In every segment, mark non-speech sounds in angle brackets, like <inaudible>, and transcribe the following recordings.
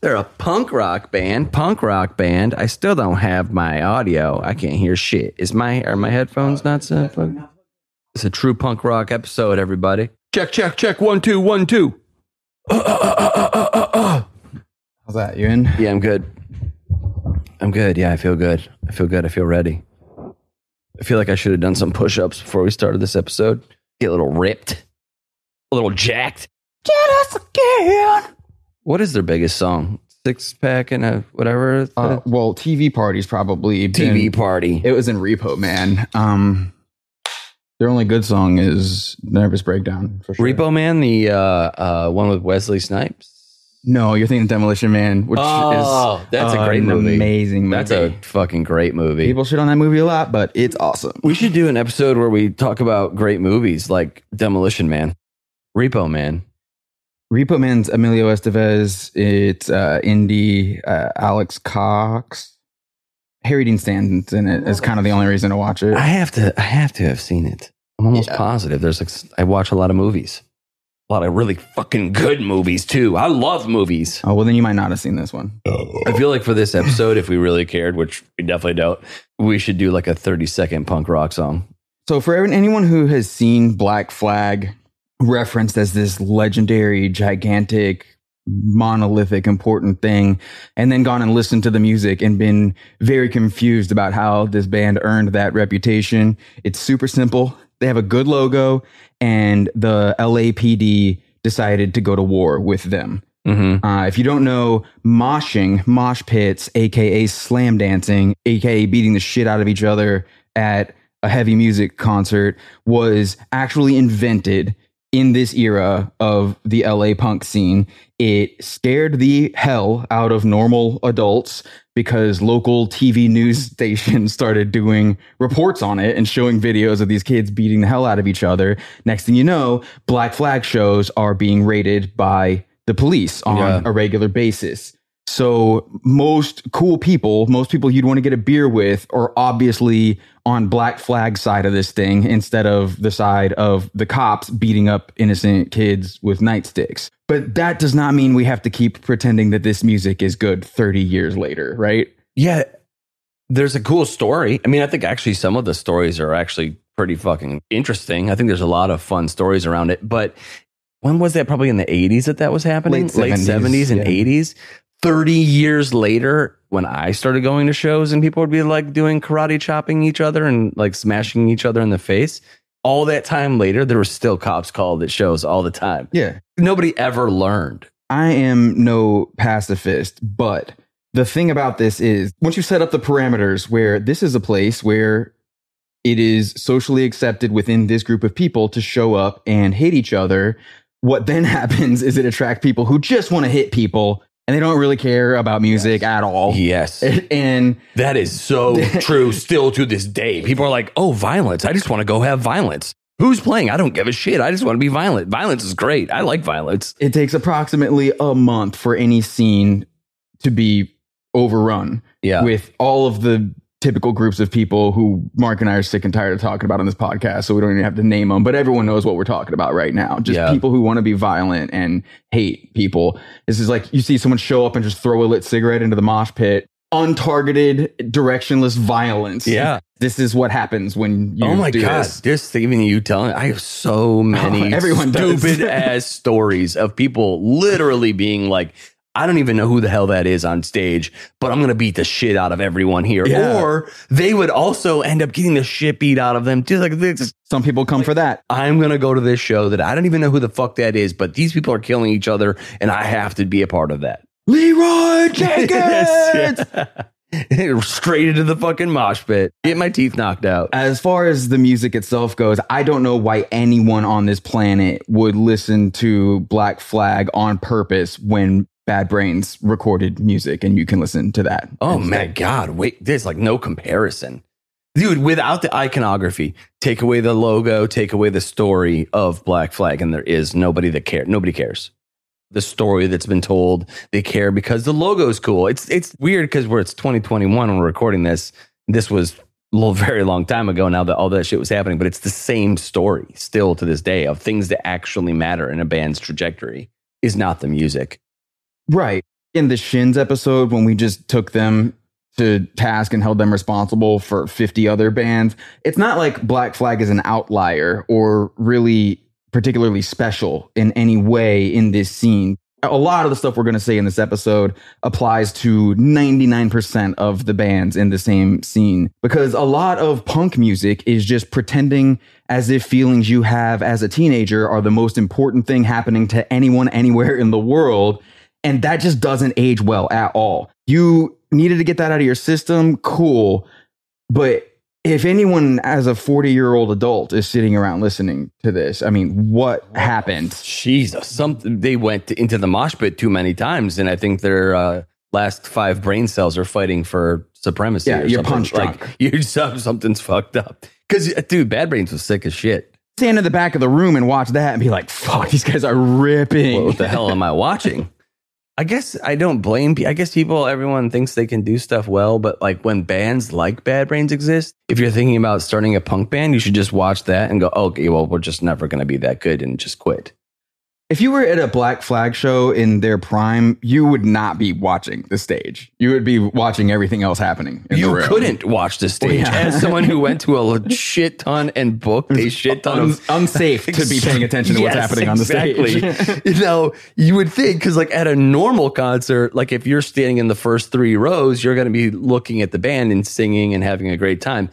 They're a punk rock band. Punk rock band. I still don't have my audio. I can't hear shit. Is my are my headphones not set? It's a true punk rock episode, everybody. Check, check, check. One, two, one, two. How's that? You in? Yeah, I'm good. I'm good. Yeah, I feel good. I feel good. I feel ready. I feel like I should have done some push ups before we started this episode. Get a little ripped, a little jacked. Get us again. What is their biggest song? Six pack and a whatever. Uh, well, TV parties probably. TV been- party. It was in Repo Man. Um, their only good song is Nervous Breakdown for sure. Repo Man, the uh, uh, one with Wesley Snipes. No, you're thinking Demolition Man, which Oh, is that's a great movie. Amazing movie. That's a fucking great movie. people shit on that movie a lot, but it's awesome. we should do an episode where we talk about great movies like Demolition Man, Repo Man. Repo Man's Emilio Estevez. It's uh, indie uh, Alex Cox. Harry Dean Stanton's in it. Is kind of the only reason to watch it. I have to. I have to have seen it. I'm almost Yeah. positive. There's like I watch a lot of movies, a lot of really fucking good movies too. I love movies. Oh well, then you might not have seen this one. I feel like for this episode, if we really cared, which we definitely don't, we should do like a 30 second punk rock song. So for anyone who has seen Black Flag referenced as this legendary, gigantic, monolithic, important thing, and then gone and listened to the music and been very confused about how this band earned that reputation, it's super simple. They have a good logo, and the LAPD decided to go to war with them. Mm-hmm. Uh, if you don't know, moshing, mosh pits, aka slam dancing, aka beating the shit out of each other at a heavy music concert, was actually invented in this era of the LA punk scene. It scared the hell out of normal adults because local TV news <laughs> stations started doing reports on it and showing videos of these kids beating the hell out of each other. Next thing you know, Black Flag shows are being raided by the police on Yeah. a regular basis. So most cool people, most people you'd want to get a beer with are obviously on Black Flag side of this thing instead of the side of the cops beating up innocent kids with nightsticks. But that does not mean we have to keep pretending that this music is good 30 years later, right? Yeah, there's a cool story. I mean, I think actually some of the stories are actually pretty fucking interesting. I think there's a lot of fun stories around it. But when was that? Probably in the 80s that that was happening? Late 70s, 70s and yeah. 80s. 30 years later, when I started going to shows and people would be like doing karate chopping each other and like smashing each other in the face. All that time later, there were still cops called at shows all the time. Yeah. Nobody ever learned. I am no pacifist, but the thing about this is once you set up the parameters where this is a place where it is socially accepted within this group of people to show up and hate each other, what then <laughs> happens is it attracts people who just want to hit people and they don't really care about music at all. Yes. <laughs> And That is so <laughs> true still to this day. People are like, oh, violence. I just want to go have violence. Who's playing? I don't give a shit. I just want to be violent. Violence is great. I like violence. it takes approximately a month for any scene to be overrun. Yeah. with all of the typical groups of people who Mark and I are sick and tired of talking about on this podcast, so we don't even have to name them, but everyone knows what we're talking about right now. Just Yeah. people who want to be violent and hate people. This is like you see someone show up and just throw a lit cigarette into the mosh pit. Untargeted, directionless violence. Yeah. This is what happens when you oh my do God. this. Just even you telling, I have so <laughs> oh, many everyone stupid <laughs> ass stories of people literally being like, I don't even know who the hell that is on stage, but I'm going to beat the shit out of everyone here. Yeah. Or they would also end up getting the shit beat out of them too. Like, this, Some people come for that. I'm going to go to this show that I don't even know who the fuck that is, but these people are killing each other and I have to be a part of that. Leroy <laughs> Jenkins! Yes, <laughs> Straight into the fucking mosh pit. Get my teeth knocked out. as far as the music itself goes, I don't know why anyone on this planet would listen to Black Flag on purpose when Bad Brains recorded music and you can listen to that. Oh my God. Wait, there's like no comparison. Dude, without the iconography, take away the logo, take away the story of Black Flag, and there is nobody that cares. Nobody cares. The story that's been told, they care because the logo is cool. It's it's weird because we're it's 2021 when we're recording this. This was a little <laughs> very long time ago now that all that shit was happening, but it's the same story still to this day of things that actually matter in a band's trajectory is not the music. Right. in the Shins episode when we just took them to task and held them responsible for 50 other bands. It's not like Black Flag is an outlier or really particularly special in any way in this scene. A lot of the stuff we're going to say in this episode applies to 99% of the bands in the same scene because a lot of punk music is just pretending as if feelings you have as a teenager are the most important thing happening to anyone anywhere in the world. And that just doesn't age well at all. You needed to get that out of your system, cool. But if anyone as a 40 year old adult is sitting around listening to this, I mean, what happened? Jesus, something they went into the mosh pit too many times, and I think their uh, last five brain cells are fighting for supremacy. Yeah, or you're punch like, <laughs> drunk. You something's fucked up. Because dude, Bad Brains was sick as shit. Stand in the back of the room and watch that and be like, fuck, these guys are ripping. What the hell am I watching? <laughs> I guess I don't blame. I guess people, everyone thinks they can do stuff well, but like when bands like Bad Brains exist, if you're thinking about starting a punk band, you should just watch that and go, okay, well, we're just never going to be that good and just quit. If you were at a Black Flag show in their prime, you would not be watching the stage. You would be watching everything else happening. in the You couldn't watch the stage Yeah. as someone who went to a shit ton and booked a shit ton Un- of <laughs> unsafe to be paying attention to what's Yes, happening on the exactly. stage. you know, you would think because like at a normal concert, like if you're standing in the first three rows, you're going to be looking at the band and singing and having a great time.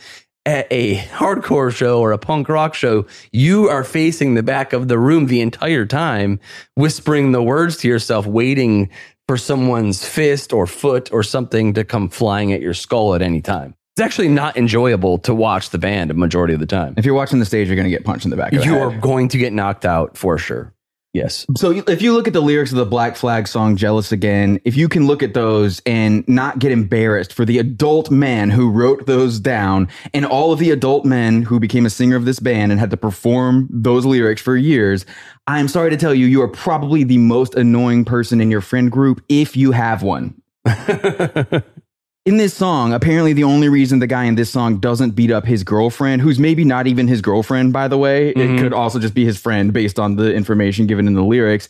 At a hardcore show or a punk rock show, you are facing the back of the room the entire time, whispering the words to yourself, waiting for someone's fist or foot or something to come flying at your skull at any time. It's actually not enjoyable to watch the band a majority of the time. if you're watching the stage, you're going to get punched in the back the You head. are going to get knocked out for sure. Yes. So if you look at the lyrics of the Black Flag song "Jealous Again," if you can look at those and not get embarrassed for the adult man who wrote those down and all of the adult men who became a singer of this band and had to perform those lyrics for years, I'm sorry to tell you, you are probably the most annoying person in your friend group if you have one. <laughs> in this song, apparently the only reason the guy in this song doesn't beat up his girlfriend, who's maybe not even his girlfriend, by the way, Mhm. it could also just be his friend based on the information given in the lyrics,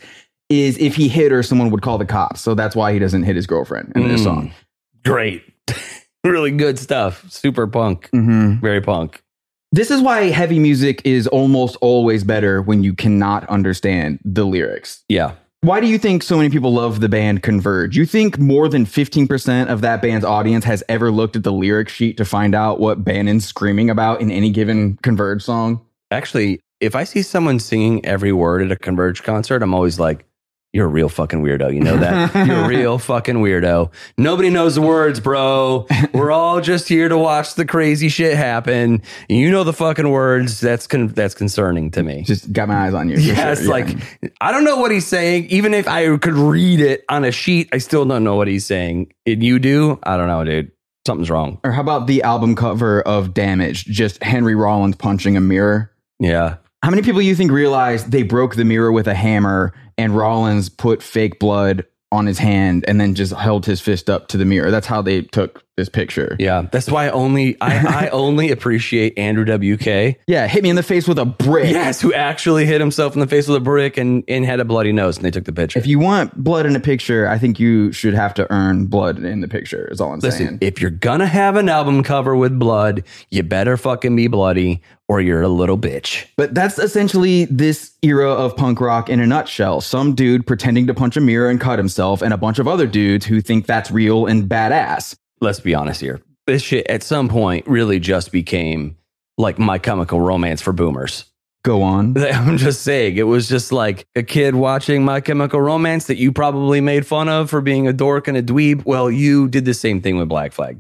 is if he hit her, someone would call the cops. So that's why he doesn't hit his girlfriend in this Mm. song. Great. <laughs> really good stuff. Super punk. Mhm. Very punk. This is why heavy music is almost always better when you cannot understand the lyrics. Yeah. Why do you think so many people love the band Converge? You think more than 15% of that band's audience has ever looked at the lyric sheet to find out what Bannon's screaming about in any given Converge song? Actually, if I see someone singing every word at a Converge concert, I'm always like, you're a real fucking weirdo. You know that? <laughs> you're a real fucking weirdo. Nobody knows the words, bro. We're all just here to watch the crazy shit happen. You know the fucking words. That's con- that's concerning to me. Just got my eyes on you. Yes, sure, yeah. like I don't know what he's saying. Even if I could read it on a sheet, I still don't know what he's saying. And you do? I don't know, dude. Something's wrong. Or how about the album cover of Damage? Just Henry Rollins punching a mirror. Yeah. How many people you think realize they broke the mirror with a hammer and Rollins put fake blood on his hand and then just held his fist up to the mirror? That's how they took this picture. Yeah. That's why I only I, I <laughs> only appreciate Andrew WK. Yeah, hit me in the face with a brick. Yes, who actually hit himself in the face with a brick and, and had a bloody nose and they took the picture. If you want blood in a picture, I think you should have to earn blood in the picture. Is all I'm Listen, saying. if you're gonna have an album cover with blood, you better fucking be bloody or you're a little bitch. But that's essentially this era of punk rock in a nutshell. Some dude pretending to punch a mirror and cut himself, and a bunch of other dudes who think that's real and badass. Let's be honest here. This shit at some point really just became like my chemical romance for boomers. Go on. <laughs> I'm just saying, it was just like a kid watching My Chemical Romance that you probably made fun of for being a dork and a dweeb. Well, you did the same thing with Black Flag.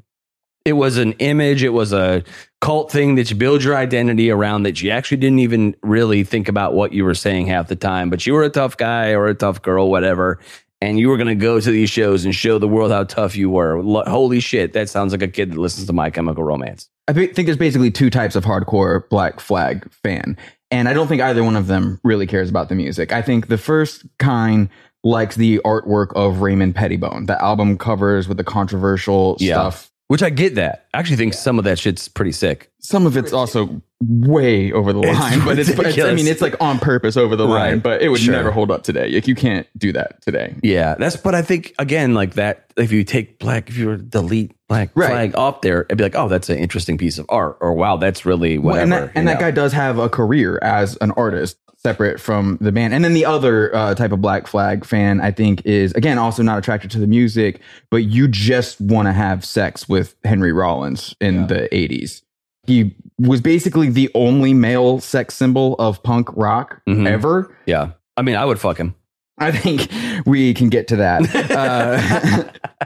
It was an image, it was a cult thing that you build your identity around that you actually didn't even really think about what you were saying half the time, but you were a tough guy or a tough girl, whatever. And you were going to go to these shows and show the world how tough you were. Lo- Holy shit, that sounds like a kid that listens to My Chemical Romance. I thi- think there's basically two types of hardcore Black Flag fan. And I don't think either one of them really cares about the music. I think the first kind likes the artwork of Raymond Pettibon, the album covers with the controversial Yeah. stuff Which I get that. I actually think some of that shit's pretty sick. Some of it's also way over the It's line, but it's, it's I ridiculous. mean it's like on purpose over the Right. line, but it would Sure. never hold up today. Like you can't do that today. Yeah, that's. But I think again, like that. If you take black, if you were to delete black Right. flag off there, it'd be like, oh, that's an interesting piece of art, or wow, that's really Well, whatever. and that, and that know? guy does have a career as an artist separate from the band. And then the other uh, type of Black Flag fan, I think, is again also not attracted to the music, but you just want to have sex with Henry Rollins in the 80s. He was basically the only male sex symbol of punk rock Mhm. ever. Yeah, I mean, I would fuck him. I think we can get to that. <laughs> Uh, <laughs>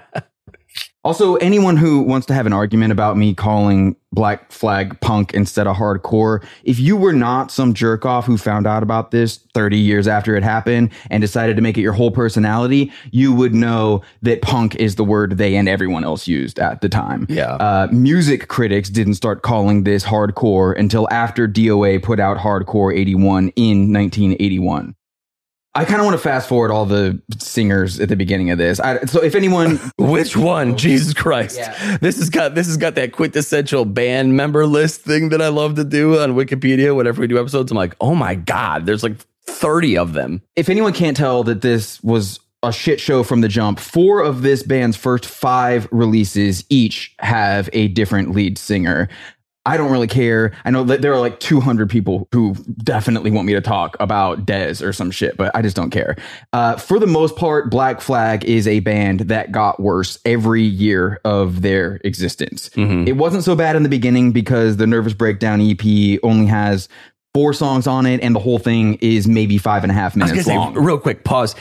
also, anyone who wants to have an argument about me calling Black Flag punk instead of hardcore, if you were not some jerk off who found out about this 30 years after it happened and decided to make it your whole personality, you would know that punk is the word they and everyone else used at the time. Yeah. Uh, music critics didn't start calling this hardcore until after DOA put out Hardcore 81 in 1981. I kind of want to fast forward all the singers at the beginning of this. I, so if anyone, <laughs> Which one? <laughs> Jesus Christ! This has got this has got that quintessential band member list thing that I love to do on Wikipedia. Whenever we do episodes, I'm like, oh my god, there's like 30 of them. if anyone can't tell that this was a shit show from the jump, four of this band's first five releases each have a different lead singer. I don't really care. I know that there are like 200 people who definitely want me to talk about Dez or some shit, but I just don't care. Uh, for the most part, Black Flag is a band that got worse every year of their existence. It wasn't so bad in the beginning because the Nervous Breakdown EP only has four songs on it, and the whole thing is maybe five and a half minutes long. say real quick pause.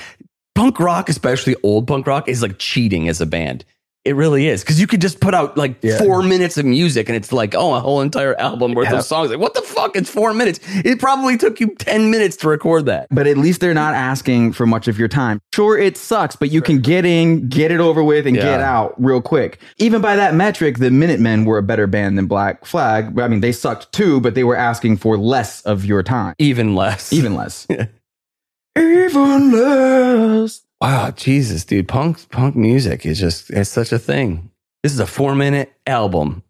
Punk rock, especially old punk rock, is like cheating as a band. It really is because you could just put out like Yeah. four minutes of music and it's like oh a whole entire album worth Yeah. of songs. Like what the fuck? It's four minutes. It probably took you ten minutes to record that. but at least they're not asking for much of your time. Sure, it sucks, but you can get in, get it over with, and Yeah. get out real quick. Even by that metric, the Minutemen were a better band than Black Flag. I mean, they sucked too, but they were asking for less of your time. Even less. Even less. <laughs> Even less. Wow, Jesus, dude. Punk punk music is just it's such a thing. This is a four minute album.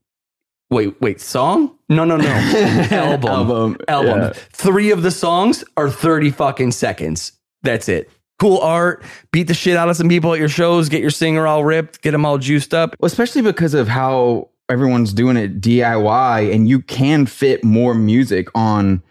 Wait, wait, song? No, no, no. <laughs> album. Album. album. Yeah. Three of the songs are 30 fucking seconds. That's it. Cool art. Beat the shit out of some people at your shows. Get your singer all ripped. Get them all juiced up. Well, especially because of how everyone's doing it DIY and you can fit more music on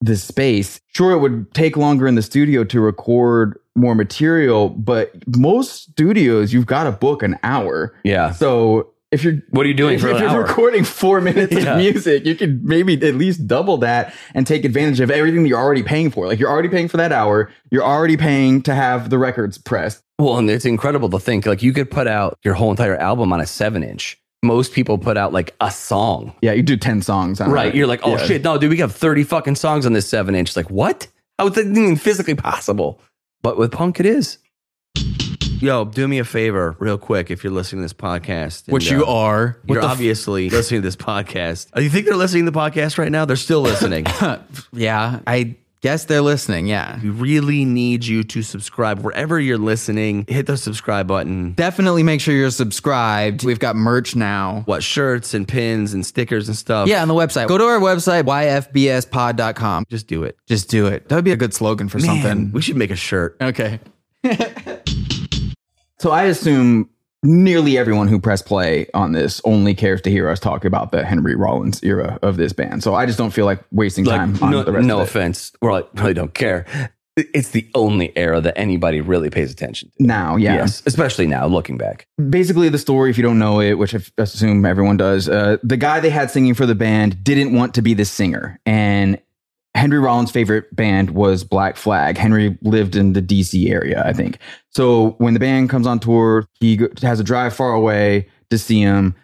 the space. Sure, it would take longer in the studio to record more material, but most studios, you've got to book an hour. Yeah. So if you're What are you doing if, for if you're hour? recording four minutes <laughs> Yeah. of music, you could maybe at least double that and take advantage of everything that you're already paying for. Like you're already paying for that hour. You're already paying to have the records pressed. Well, and it's incredible to think like you could put out your whole entire album on a seven inch. Most people put out like a song. Yeah, you do 10 songs. On Right. You're like, oh Yeah. shit, no, dude, we got 30 fucking songs on this seven inch. Like, what? How is that even physically possible? But with punk, it is. Yo, do me a favor, real quick, if you're listening to this podcast. and, Which you uh, are. What You're the f- obviously <laughs> listening to this podcast. Uh, You think they're listening to the podcast right now? They're still listening. <laughs> yeah, I guess they're listening. Yeah. we really need you to subscribe wherever you're listening. Hit the subscribe button. Definitely make sure you're subscribed. We've got merch now. What shirts and pins and stickers and stuff. Yeah, on the website. Go to our website, yfbspod.com. just do it. Just do it. That would be a good slogan for Man, something. we should make a shirt. Okay. <laughs> So I assume nearly everyone who pressed play on this only cares to hear us talk about the Henry Rollins era of this band. So I just don't feel like wasting Like, time on no, the rest no of it. offense. We're like, really don't care. It's the only era that anybody really pays attention to. Now, yeah. Yes, especially now, looking back. Basically, the story, if you don't know it, which I assume everyone does, uh, the guy they had singing for the band didn't want to be the singer. And Henry Rollins' favorite band was Black Flag. Henry lived in the DC area, I think. So when the band comes on tour, he has a drive far away to see him.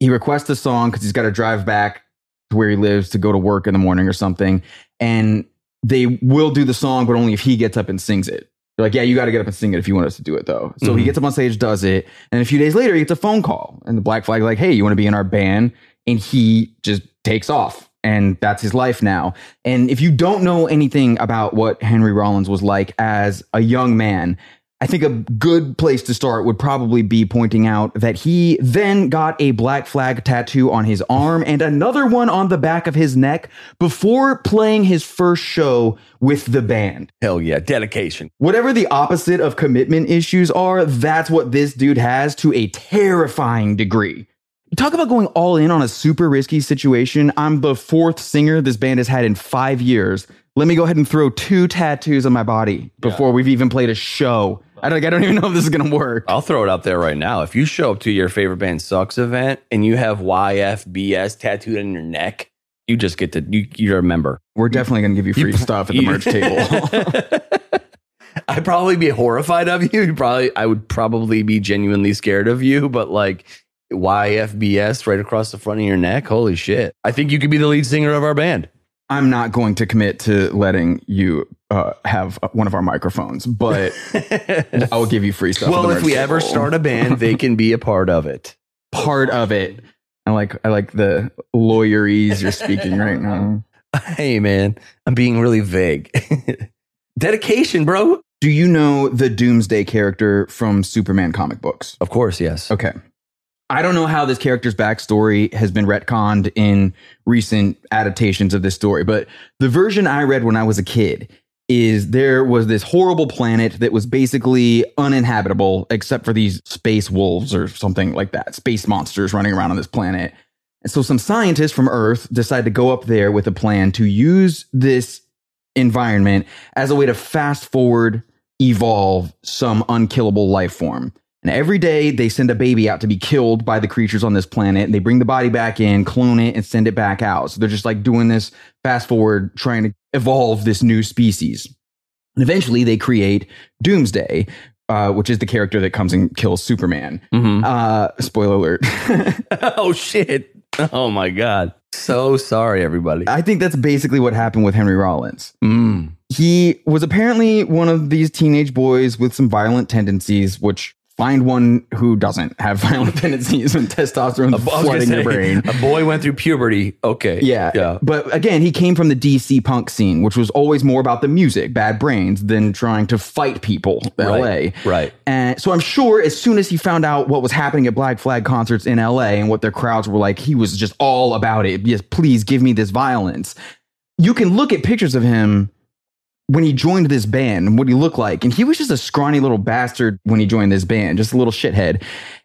He requests a song because he's got to drive back to where he lives to go to work in the morning or something. And they will do the song, but only if he gets up and sings it. They're like, yeah, you got to get up and sing it if you want us to do it, though. So he Mhm. gets up on stage, does it, and a few days later, he gets a phone call, and the Black Flag like, hey, you want to be in our band? And he just takes off, and that's his life now. And if you don't know anything about what Henry Rollins was like as a young man, I think a good place to start would probably be pointing out that he then got a black flag tattoo on his arm and another one on the back of his neck before playing his first show with the band. Hell yeah, dedication. Whatever the opposite of commitment issues are, that's what this dude has to a terrifying degree. Talk about going all in on a super risky situation. I'm the fourth singer this band has had in five years. Let me go ahead and throw two tattoos on my body before we've even played a show. I don't, I don't even know if this is going to work. I'll throw it out there right now. If you show up to your favorite band sucks event and you have YFBS tattooed on your neck, you just get to you. You're a member. We're definitely going to give you free stuff at the <laughs> You- merch table. <laughs> I'd probably be horrified of you. You'd probably, I would probably be genuinely scared of you. But like YFBS right across the front of your neck, holy shit! I think you could be the lead singer of our band. I'm not going to commit to letting you uh, have one of our microphones, but <laughs> I will give you free stuff. well, if we ever start a band, they can be a part of it. <laughs> part of it, I like I like the lawyerese you're speaking right now. <laughs> Hey, man, I'm being really vague. Dedication, bro. Do you know the Doomsday character from Superman comic books? Of course, yes. Okay. I don't know how this character's backstory has been retconned in recent adaptations of this story, but the version I read when I was a kid is there was this horrible planet that was basically uninhabitable except for these space wolves or something like that, space monsters running around on this planet. And so some scientists from Earth decide to go up there with a plan to use this environment as a way to fast forward, evolve some unkillable life form. And every day they send a baby out to be killed by the creatures on this planet. And they bring the body back in, clone it, and send it back out. So they're just like doing this fast forward, trying to evolve this new species. And eventually they create Doomsday, uh, which is the character that comes and kills Superman. Mhm. Uh, spoiler alert. <laughs> oh shit! Oh my god. So sorry, everybody. I think that's basically what happened with Henry Rollins. Mm. He was apparently one of these teenage boys with some violent tendencies, which find one who doesn't have <laughs> violent tendencies and testosterone I was gonna flooding your brain. A boy went through puberty. Okay. Yeah. Yeah. But again, he came from the DC punk scene, which was always more about the music, bad brains, than trying to fight people in Right. LA. Right. And so I'm sure as soon as he found out what was happening at Black Flag concerts in LA and what their crowds were like, he was just all about it. Yes, please give me this violence. You can look at pictures of him when he joined this band and what he looked like. And he was just a scrawny little bastard when he joined this band, just a little shithead.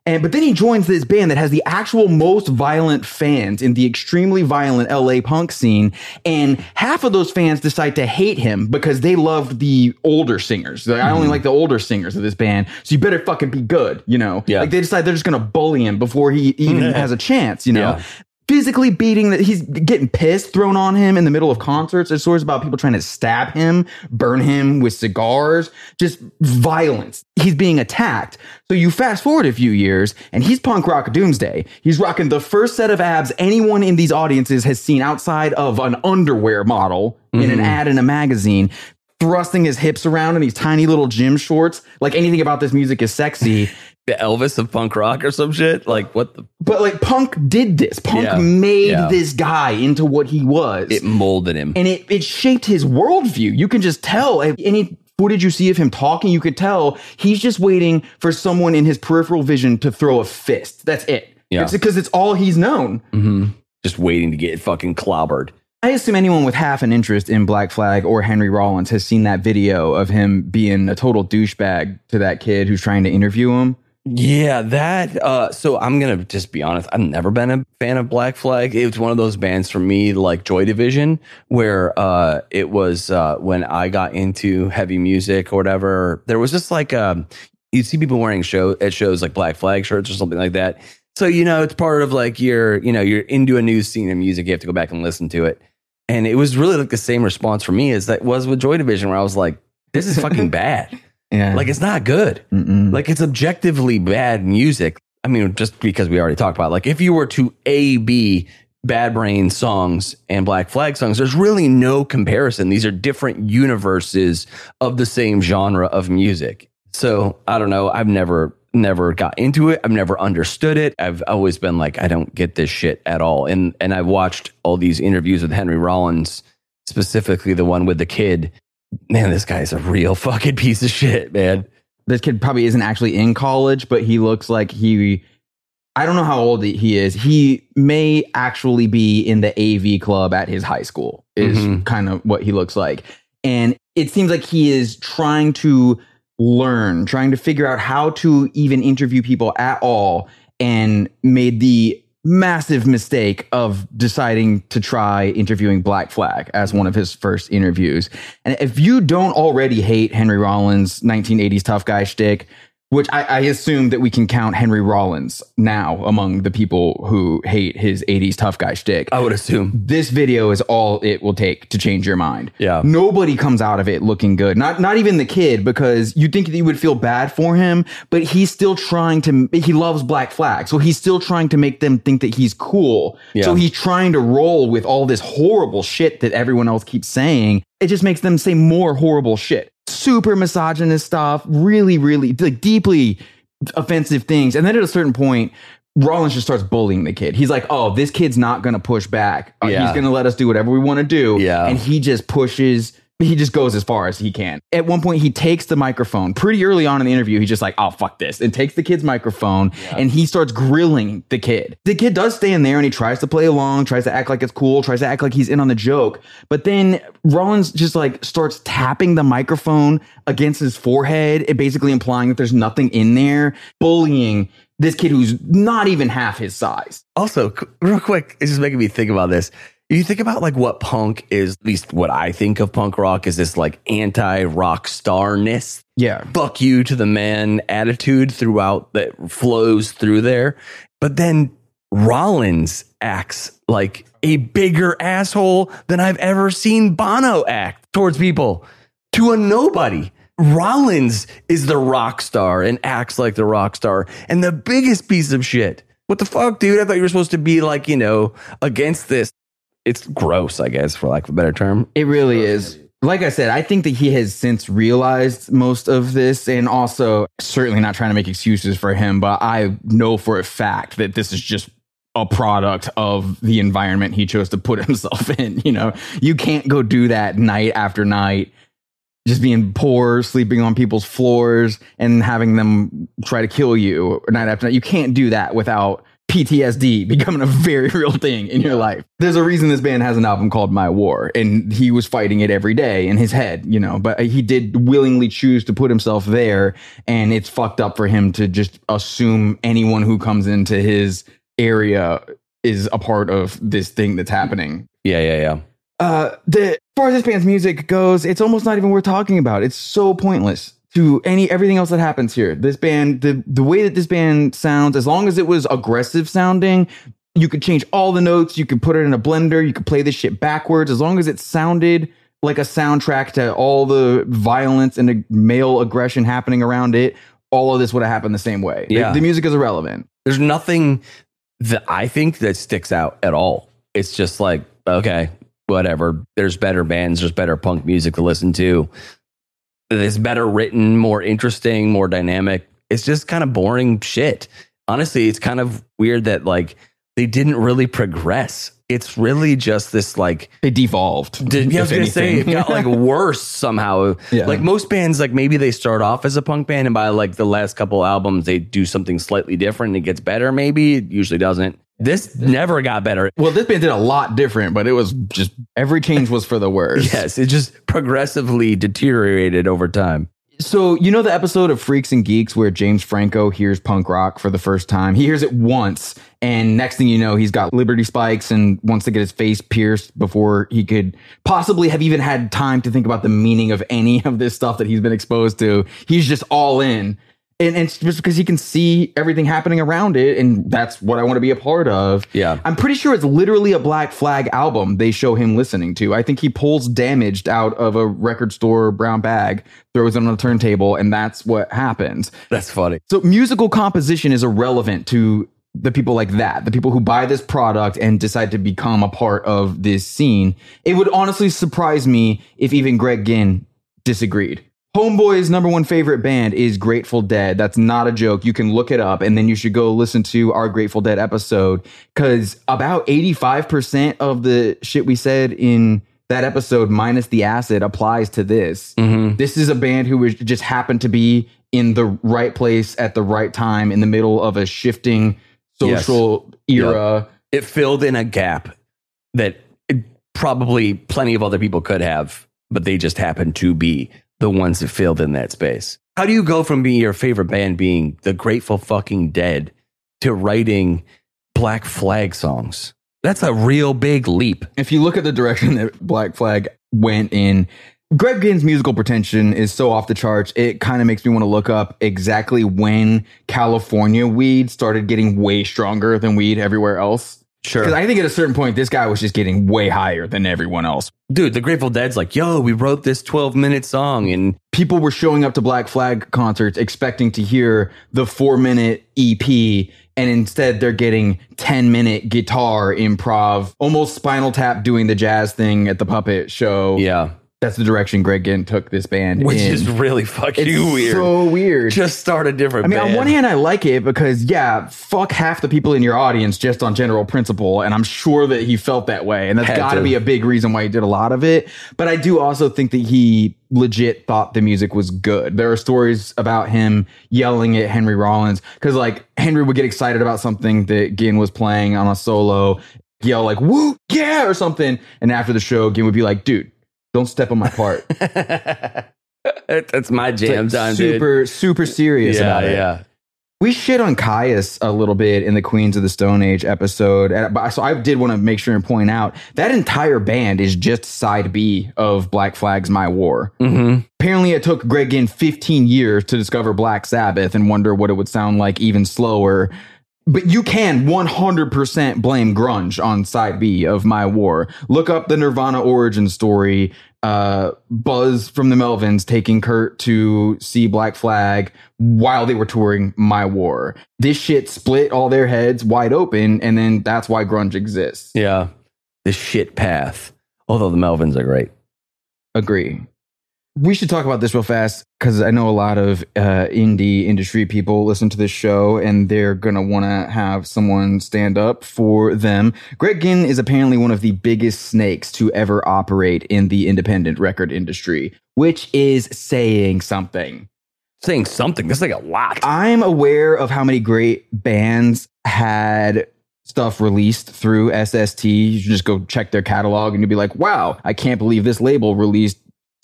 And but then he joins this band that has the actual most violent fans in the extremely violent LA punk scene. And half of those fans decide to hate him because they loved the older singers. Like, I only mm-hmm. like the older singers of this band, so you better fucking be good, you know? Yeah. Like they decide they're just gonna bully him before he even <laughs> has a chance, you know? Yeah. Physically beating that he's getting pissed thrown on him in the middle of concerts. There's stories about people trying to stab him, burn him with cigars, just violence. He's being attacked. So you fast forward a few years and he's punk rock doomsday. He's rocking the first set of abs anyone in these audiences has seen outside of an underwear model in an mm-hmm. ad in a magazine. Thrusting his hips around in these tiny little gym shorts. Like anything about this music is sexy. <laughs> The Elvis of punk rock or some shit. Like what the? But like punk did this. Punk Yeah. made Yeah. this guy into what he was. It molded him. and it, it shaped his worldview. You can just tell any footage you see of him talking, you could tell he's just waiting for someone in his peripheral vision to throw a fist. That's it. Yeah. It's because it's all he's known. hmm Just waiting to get fucking clobbered. I assume anyone with half an interest in Black Flag or Henry Rollins has seen that video of him being a total douchebag to that kid who's trying to interview him. Yeah, that. Uh, so I'm gonna just be honest. I've never been a fan of Black Flag. It was one of those bands for me, like Joy Division, where uh, it was uh, when I got into heavy music or whatever. There was just like um, you see people wearing show at shows like Black Flag shirts or something like that. So you know, it's part of like you're you know you're into a new scene of music. You have to go back and listen to it. And it was really like the same response for me as that was with Joy Division, where I was like, "This is fucking <laughs> bad. Yeah. Like it's not good." Mm-mm. Like it's objectively bad music. I mean, just because we already talked about, it. like if you were to A B Bad Brain songs and Black Flag songs, there's really no comparison. These are different universes of the same genre of music. So I don't know. I've never never got into it. I've never understood it. I've always been like, I don't get this shit at all. And and I've watched all these interviews with Henry Rollins, specifically the one with the kid. Man, this guy's a real fucking piece of shit, man. this kid probably isn't actually in college, but he looks like he. I don't know how old he is. He may actually be in the AV club at his high school. Is Mhm. kind of what he looks like, and it seems like he is trying to learn, trying to figure out how to even interview people at all, and made the massive mistake of deciding to try interviewing Black Flag as one of his first interviews. And if you don't already hate Henry Rollins' 1980s tough guy shtick, which I, I assume that we can count Henry Rollins now among the people who hate his 80s tough guy shtick. I would assume. This video is all it will take to change your mind. Yeah. Nobody comes out of it looking good. Not not even the kid, because you'd think that you would feel bad for him, but he's still trying to he loves Black Flag. So he's still trying to make them think that he's cool. Yeah. So he's trying to roll with all this horrible shit that everyone else keeps saying. It just makes them say more horrible shit. Super misogynist stuff, really, really like deeply offensive things. And then at a certain point, Rollins just starts bullying the kid. He's like, "Oh, this kid's not going to push back. Uh, Yeah. He's going to let us do whatever we want to do." Yeah. and he just pushes. He just goes as far as he can. At one point, he takes the microphone pretty early on in the interview. He's just like, "Oh, fuck this," and takes the kid's microphone and he starts grilling the kid. The kid does stay in there and he tries to play along, tries to act like it's cool, tries to act like he's in on the joke. But then Rollins just like starts tapping the microphone against his forehead, it basically implying that there's nothing in there, bullying this kid who's not even half his size. Also, real quick, it's just making me think about this. You think about like what punk is, at least what I think of punk rock is this like anti rock starness, Yeah. fuck you to the man attitude throughout that flows through there. But then Rollins acts like a bigger asshole than I've ever seen Bono act towards people to a nobody. Rollins is the rock star and acts like the rock star and the biggest piece of shit. What the fuck, dude? I thought you were supposed to be like, you know, against this. It's gross, I guess, for lack of a better term. It really is. Like I said, I think that he has since realized most of this, and also certainly not trying to make excuses for him, but I know for a fact that this is just a product of the environment he chose to put <laughs> himself in. You know, you can't go do that night after night, just being poor, sleeping on people's floors, and having them try to kill you night after night. You can't do that without PTSD becoming a very <laughs> real thing in your life. There's a reason this band has an album called My War, and he was fighting it every day in his head, you know, but he did willingly choose to put himself there, and it's fucked up for him to just assume anyone who comes into his area is a part of this thing that's happening. Yeah, yeah, yeah. Uh, the as far as this band's music goes, it's almost not even worth talking about. It's so pointless to any everything else that happens here. This band, the the way that this band sounds, as long as it was aggressive sounding, you could change all the notes. You could put it in a blender. You could play this shit backwards. As long as it sounded like a soundtrack to all the violence and the male aggression happening around it, all of this would have happened the same way. The- Yeah. the music is irrelevant. There's nothing that I think that sticks out at all. It's just like, okay, whatever. There's better bands, there's better punk music to listen to. It's better written, more interesting, more dynamic. It's just kind of boring shit. Honestly, it's kind of weird that like they didn't really progress. It's really just this like They devolved. did, yeah, I was gonna say it got like <laughs> worse somehow. Yeah. Like most bands, like maybe they start off as a punk band, and by like the last couple albums, they do something slightly different. And it gets better. Maybe it usually doesn't. This never got better. Well, this band did a lot different, but it was just every change was for the worse. <laughs> Yes, it just progressively deteriorated over time. So, you know the episode of Freaks and Geeks where James Franco hears punk rock for the first time? He hears it once, and next thing you know, he's got Liberty Spikes and wants to get his face pierced before he could possibly have even had time to think about the meaning of any of this stuff that he's been exposed to. He's just all in. And, and it's just because he can see everything happening around it, and that's what I want to be a part of. Yeah. I'm pretty sure it's literally a Black Flag album they show him listening to. I think he pulls damaged out of a record store brown bag, throws it on a turntable, and that's what happens. That's funny. So musical composition is irrelevant to the people like that, the people who buy this product and decide to become a part of this scene. It would honestly surprise me if even Greg Ginn disagreed. Homeboy's number one favorite band is Grateful Dead. That's not a joke. You can look it up and then you should go listen to our Grateful Dead episode because about 85% of the shit we said in that episode, minus the acid, applies to this. Mm-hmm. This is a band who was just happened to be in the right place at the right time in the middle of a shifting social era. It filled in a gap that probably plenty of other people could have, but they just happened to be the ones that filled in that space. How do you go from being your favorite band being the Grateful fucking Dead to writing Black Flag songs? That's a real big leap. If you look at the direction that Black Flag went in, Greg Ginn's musical pretension is so off the charts. It kind of makes me want to look up exactly when California weed started getting way stronger than weed everywhere else. Sure. Because I think at a certain point, this guy was just getting way higher than everyone else. Dude, the Grateful Dead's like, yo, we wrote this 12 minute song and People were showing up to Black Flag concerts expecting to hear the four minute EP, and instead they're getting 10 minute guitar improv, almost Spinal Tap doing the jazz thing at the puppet show. yeah, That's the direction Greg Ginn took this band. which in. is really fucking It's weird. so weird. just start a different I mean, on one hand, I like it because, yeah, fuck half the people in your audience just on general principle. And I'm sure that he felt that way. And that's got to to. be a big reason why he did a lot of it. But I do also think that he legit thought the music was good. There are stories about him yelling at Henry Rollins because, like, Henry would get excited about something that Ginn was playing on a solo, yell, like, woo, yeah, or something. And after the show, Ginn would be like, dude, don't step on my part. <laughs> That- That's my jam Like, time, dude. super, super serious Yeah, about it. yeah. We shit on Kyuss a little bit in the Queens of the Stone Age episode. So I did want to make sure and point out that entire band is just side B of Black Flag's My War. hmm Apparently, it took Greg Ginn 15 years to discover Black Sabbath and wonder what it would sound like even slower. But you can 100% blame grunge on side B of My War. Look up the Nirvana origin story. Uh, Buzz from the Melvins taking Kurt to see Black Flag while they were touring My War. This shit split all their heads wide open, and then that's why grunge exists. Yeah. The shit path. Although the Melvins are great. Agree. We should talk about this real fast because I know a lot of uh, indie industry people listen to this show and they're going to want to have someone stand up for them. Greg Ginn is apparently one of the biggest snakes to ever operate in the independent record industry, which is saying something. Saying something. That's like a lot. I'm aware of how many great bands had stuff released through SST. You should just go check their catalog and you'll be like, wow, I can't believe this label released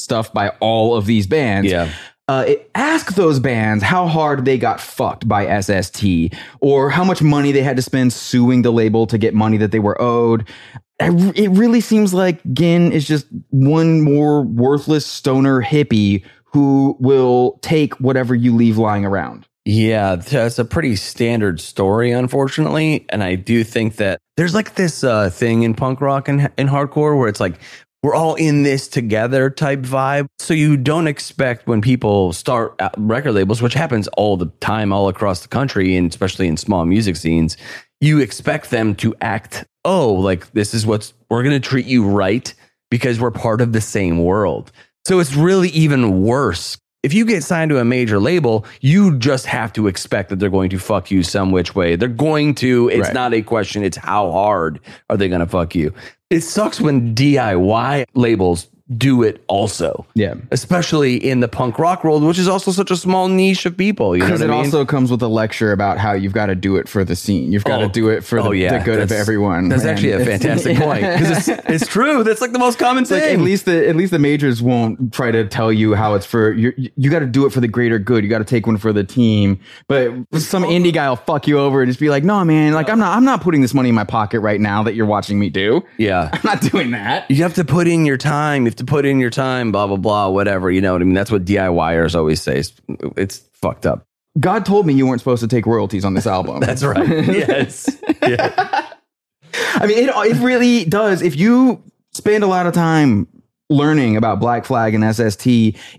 stuff by all of these bands. yeah. Uh, it, ask those bands how hard they got fucked by SST or how much money they had to spend suing the label to get money that they were owed. I It really seems like Ginn is just one more worthless stoner hippie who will take whatever you leave lying around. Yeah, that's a pretty standard story, unfortunately. And I do think that there's like this uh, thing in punk rock and in hardcore where it's like we're all in this together type vibe. So you don't expect when people start record labels, which happens all the time, all across the country, and especially in small music scenes, you expect them to act, oh, like this is what's, we're going to treat you right because we're part of the same world. So it's really even worse. If you get signed to a major label, you just have to expect that they're going to fuck you some which way. They're going to. It's Right. not a question. It's how hard are they going to fuck you. It sucks when DIY labels do it also, Yeah. especially in the punk rock world, which is also such a small niche of people. You know Because it I mean? also comes with a lecture about how you've got to do it for the scene. You've got to Oh, do it for oh, the, oh, yeah. the good of everyone. That's And actually a <laughs> fantastic point because it's, it's true. That's like the most common It's like thing. at least the at least the majors won't try to tell you how it's for you. You got to do it for the greater good. You got to take one for the team. But some indie guy will fuck you over and just be like, "No, man, like I'm not. I'm not putting this money in my pocket right now that you're watching me do. yeah. <laughs> I'm not doing that." You have to put in your time. Have to put in your time, blah, blah, blah, whatever. You know what I mean? That's what DIYers always say. It's, it's fucked up. God told me you weren't supposed to take royalties on this <laughs> album. That's right. <laughs> yes. Yeah. I mean, it, it really does. If you spend a lot of time learning about Black Flag and SST,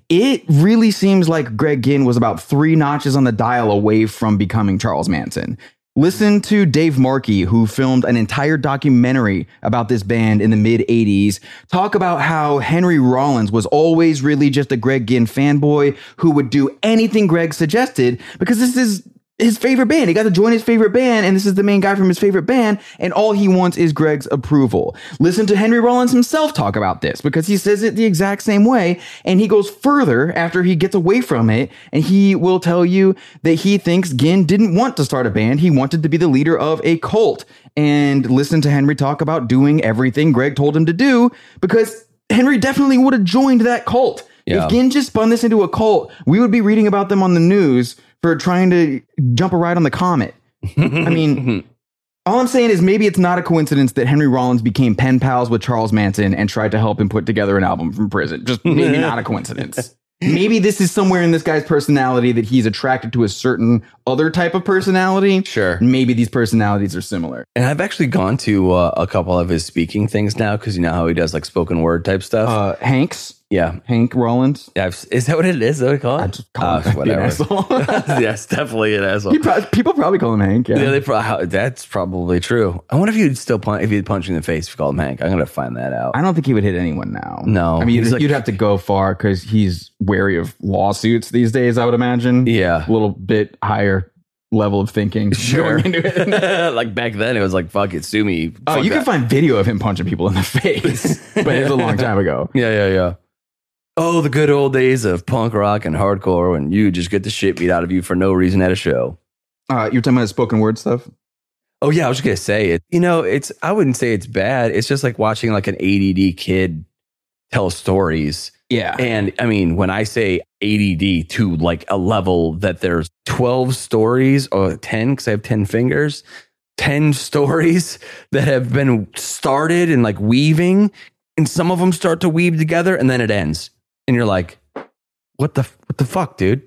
it really seems like Greg Ginn was about three notches on the dial away from becoming Charles Manson. Listen to Dave Markey, who filmed an entire documentary about this band in the mid 80s, talk about how Henry Rollins was always really just a Greg Ginn fanboy who would do anything Greg suggested because this is his favorite band. He got to join his favorite band, and this is the main guy from his favorite band, and all he wants is Greg's approval. Listen to Henry Rollins himself talk about this because he says it the exact same way, and he goes further after he gets away from it, and he will tell you that he thinks Ginn didn't want to start a band. He wanted to be the leader of a cult. And listen to Henry talk about doing everything Greg told him to do because Henry definitely would have joined that cult. Yeah. If Ginn just spun this into a cult, we would be reading about them on the news for trying to jump a ride on the comet. I mean, <laughs> all I'm saying is maybe it's not a coincidence that Henry Rollins became pen pals with Charles Manson and tried to help him put together an album from prison. Just maybe not a coincidence. <laughs> Maybe this is somewhere in this guy's personality that he's attracted to a certain other type of personality. Sure. Maybe these personalities are similar. And I've actually gone to uh, a couple of his speaking things now because you know how he does like spoken word type stuff. Uh, Hanks, yeah. Hank Rollins. Yeah, I've, is that what it is? Is that we call it? I just call him ah, Oh, being an whatever. <laughs> yes, definitely an asshole. He prob- people probably call him Hank. Yeah. Yeah, they pro- how- that's probably true. I wonder if you'd still punch if you'd punch you in the face if you called him Hank. I'm gonna find that out. I don't think he would hit anyone now. No. I mean, He's you'd, like- you'd have to go far because he's wary of lawsuits these days. I would imagine. yeah, a little bit higher level of thinking <laughs> going into it. <laughs> like back then it was like fuck it, sue me. Oh, Fuck you can that. find video of him punching people in the face, but it was a long time ago. Yeah, yeah, yeah. Oh, the good old days of punk rock and hardcore when you just get the shit beat out of you for no reason at a show. Uh, you're talking about spoken word stuff. Oh yeah, I was just gonna say it. You know, it's I wouldn't say it's bad. It's just like watching like an ADD kid tell stories. Yeah, And I mean, when I say ADD to like a level that there's 12 stories or 10, because I have 10 fingers, 10 <laughs> stories that have been started and like weaving, and some of them start to weave together and then it ends. And you're like, what the, what the fuck, dude?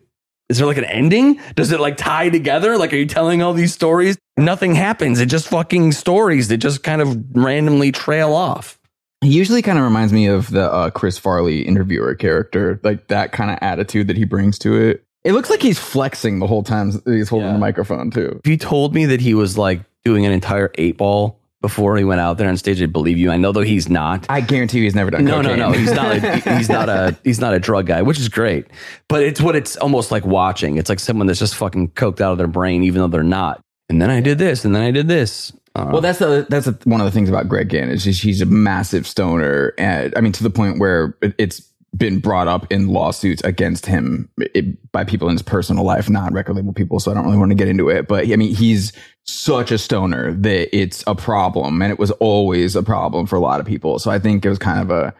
Is there like an ending? Does it like tie together? Like, are you telling all these stories? Nothing happens. It just fucking stories that just kind of randomly trail off. he usually kind of reminds me of the uh, Chris Farley interviewer character, like that kind of attitude that he brings to it. It looks like he's flexing the whole time he's holding Yeah. the microphone too. if you told me that he was like doing an entire eight ball before he went out there on stage, I'd believe you. I know though he's not. I guarantee you he's never done. No, no, cocaine. no. He's not. A, <laughs> he's not a. He's not a drug guy, which is great. But it's what it's almost like watching. It's like someone that's just fucking coked out of their brain, even though they're not. And then I did this, and then I did this. Uh, Well, that's the that's the, one of the things about Greg Ginn is he's a massive stoner, and I mean to the point where it, it's been brought up in lawsuits against him it, by people in his personal life, not record label people. So I don't really want to get into it, but I mean he's such a stoner that it's a problem, and it was always a problem for a lot of people. So I think it was kind of a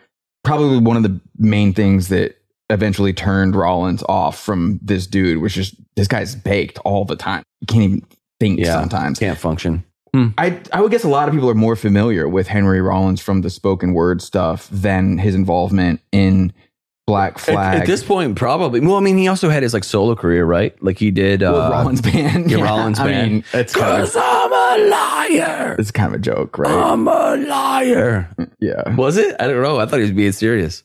probably one of the main things that eventually turned Rollins off from this dude, which is this guy's baked all the time. You can't even think Yeah. sometimes. can't function. Hmm. I I would guess a lot of people are more familiar with Henry Rollins from the spoken word stuff than his involvement in Black At, Flag. at this point, probably. Well, I mean, he also had his like solo career, right? Like he did. Uh, Rollins band. <laughs> yeah, Rollins I band. mean, it's kind, Cause of, I'm a liar. it's kind of a joke, right? I'm a liar. yeah. Was it? I don't know. I thought he was being serious.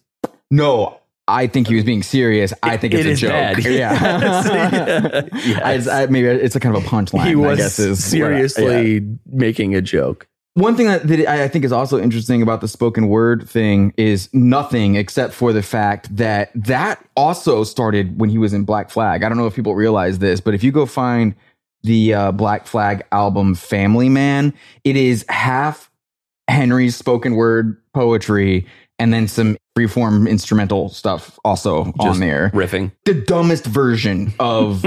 No, I think he was being serious. I think it's It a joke. bad. <laughs> Yeah. Yes. I, I, maybe it's a kind of a punchline. he I was guess is what I- seriously yeah. making a joke. One thing that, that I think is also interesting about the spoken word thing is nothing except for the fact that that also started when he was in Black Flag. I don't know if people realize this, but if you go find the uh, Black Flag album Family Man, it is half Henry's spoken word poetry and then some freeform instrumental stuff also on there. Riffing. The dumbest version of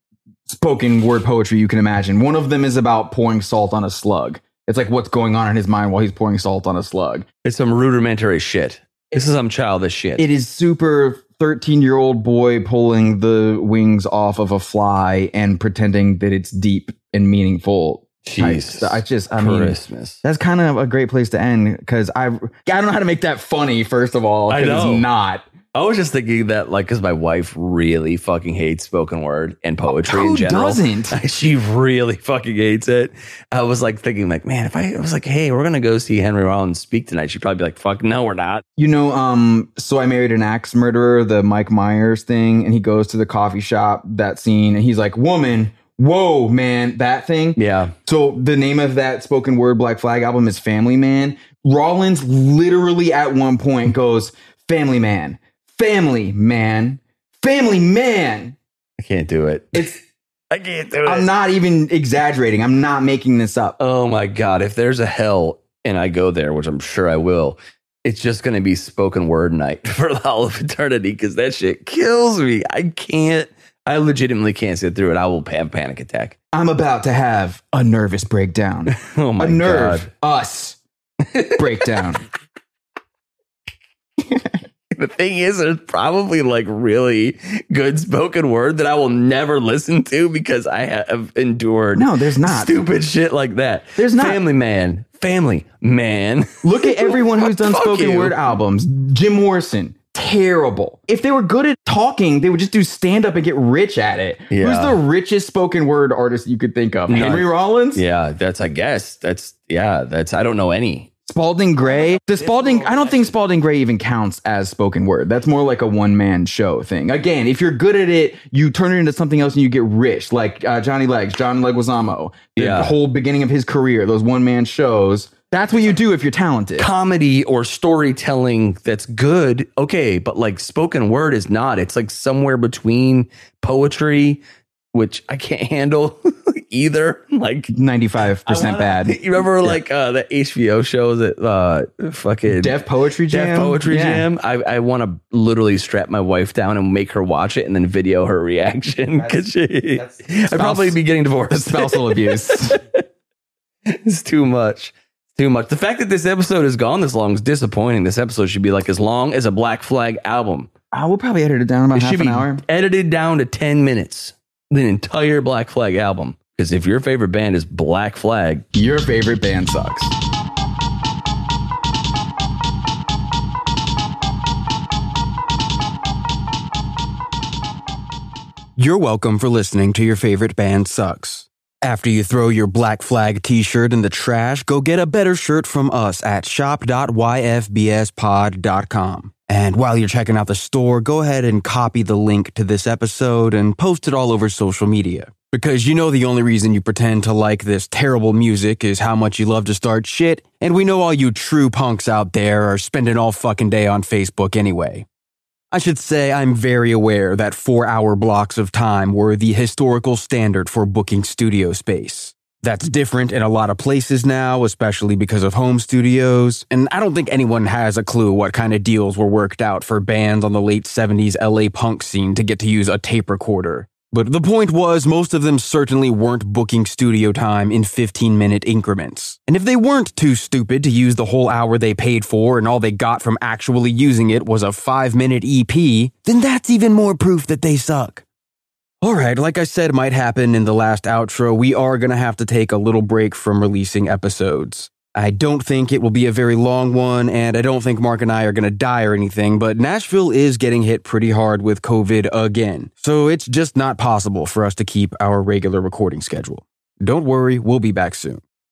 <laughs> spoken word poetry you can imagine. One of them is about pouring salt on a slug. It's like what's going on in his mind while he's pouring salt on a slug. It's some rudimentary shit. This is some childish shit. It is super 13 year old boy pulling the wings off of a fly and pretending that it's deep and meaningful. Jesus. I just, I mean, Christmas. that's kind of a great place to end because I, I don't know how to make that funny, first of all. I know. It's not. I was just thinking that, like, because my wife really fucking hates spoken word and poetry in Who general. doesn't? <laughs> She really fucking hates it. I was like thinking, like, man, if I, I was like, hey, we're gonna go see Henry Rollins speak tonight, she'd probably be like, fuck, no, we're not. You know, um, so I married an axe murderer, the Mike Myers thing, and he goes to the coffee shop, that scene, and he's like, Woman, whoa, man, that thing. Yeah, So the name of that spoken word Black Flag album is Family Man. Rollins literally at one point goes, Family Man, Family Man, Family Man. I can't do it. It's <laughs> I can't do it. I'm not even exaggerating. I'm not making this up. Oh my god! If there's a hell and I go there, which I'm sure I will, it's just going to be spoken word night <laughs> for all of eternity because that shit kills me. I can't. I legitimately can't sit through it. I will have a panic attack. I'm about to have a nervous breakdown. <laughs> Oh my a nerve, god! us breakdown. <laughs> The thing is, there's probably like really good spoken word that I will never listen to because I have endured No, there's not. stupid shit like that. There's not. Family Man, Family Man. <laughs> Look at everyone who's done spoken you. word albums. Jim Morrison, terrible. If they were good at talking, they would just do stand up and get rich at it. Yeah. Who's the richest spoken word artist you could think of? Henry Rollins? Yeah, that's I guess that's yeah that's I don't know any. Spalding Gray? The Spalding, I don't think Spalding Gray even counts as spoken word. That's more like a one man show thing. Again, if you're good at it, you turn it into something else and you get rich, like uh, Johnny Legs, John Leguizamo. The Yeah. whole beginning of his career, those one man shows. That's what you do if you're talented. Comedy or storytelling that's good, okay, but like spoken word is not. It's like somewhere between poetry, which I can't <laughs> handle either. Like 95% bad. <laughs> You remember like uh the HBO show that uh fucking Def Poetry Jam? Def Poetry Yeah. Jam. I, I want to literally strap my wife down and make her watch it and then video her reaction because she <laughs> I'd probably be getting divorced. Spousal abuse. it's too much. Too much. The fact that this episode has gone this long is disappointing. This episode should be like as long as a Black Flag album. I will probably edit it down about It half should an hour. edited down to 10 minutes. The entire Black Flag album. Because if your favorite band is Black Flag, Your favorite band sucks. You're welcome for listening to your favorite band sucks. After you throw your Black Flag t-shirt in the trash, go get a better shirt from us at shop.yfbspod.com. And while you're checking out the store, go ahead and copy the link to this episode and post it all over social media. Because you know the only reason you pretend to like this terrible music is how much you love to start shit, and we know all you true punks out there are spending all fucking day on Facebook anyway. I should say I'm very aware that four hour blocks of time were the historical standard for booking studio space. That's different in a lot of places now, especially because of home studios, and I don't think anyone has a clue what kind of deals were worked out for bands on the late 70s LA punk scene to get to use a tape recorder. But the point was, most of them certainly weren't booking studio time in 15 minute increments. And if they weren't too stupid to use the whole hour they paid for and all they got from actually using it was a 5 minute EP, then that's even more proof that they suck. Alright, like I said might happen in the last outro, we are gonna have to take a little break from releasing episodes. I don't think it will be a very long one, and I don't think Mark and I are going to die or anything, but Nashville is getting hit pretty hard with COVID again. So it's just not possible for us to keep our regular recording schedule. Don't worry, we'll be back soon.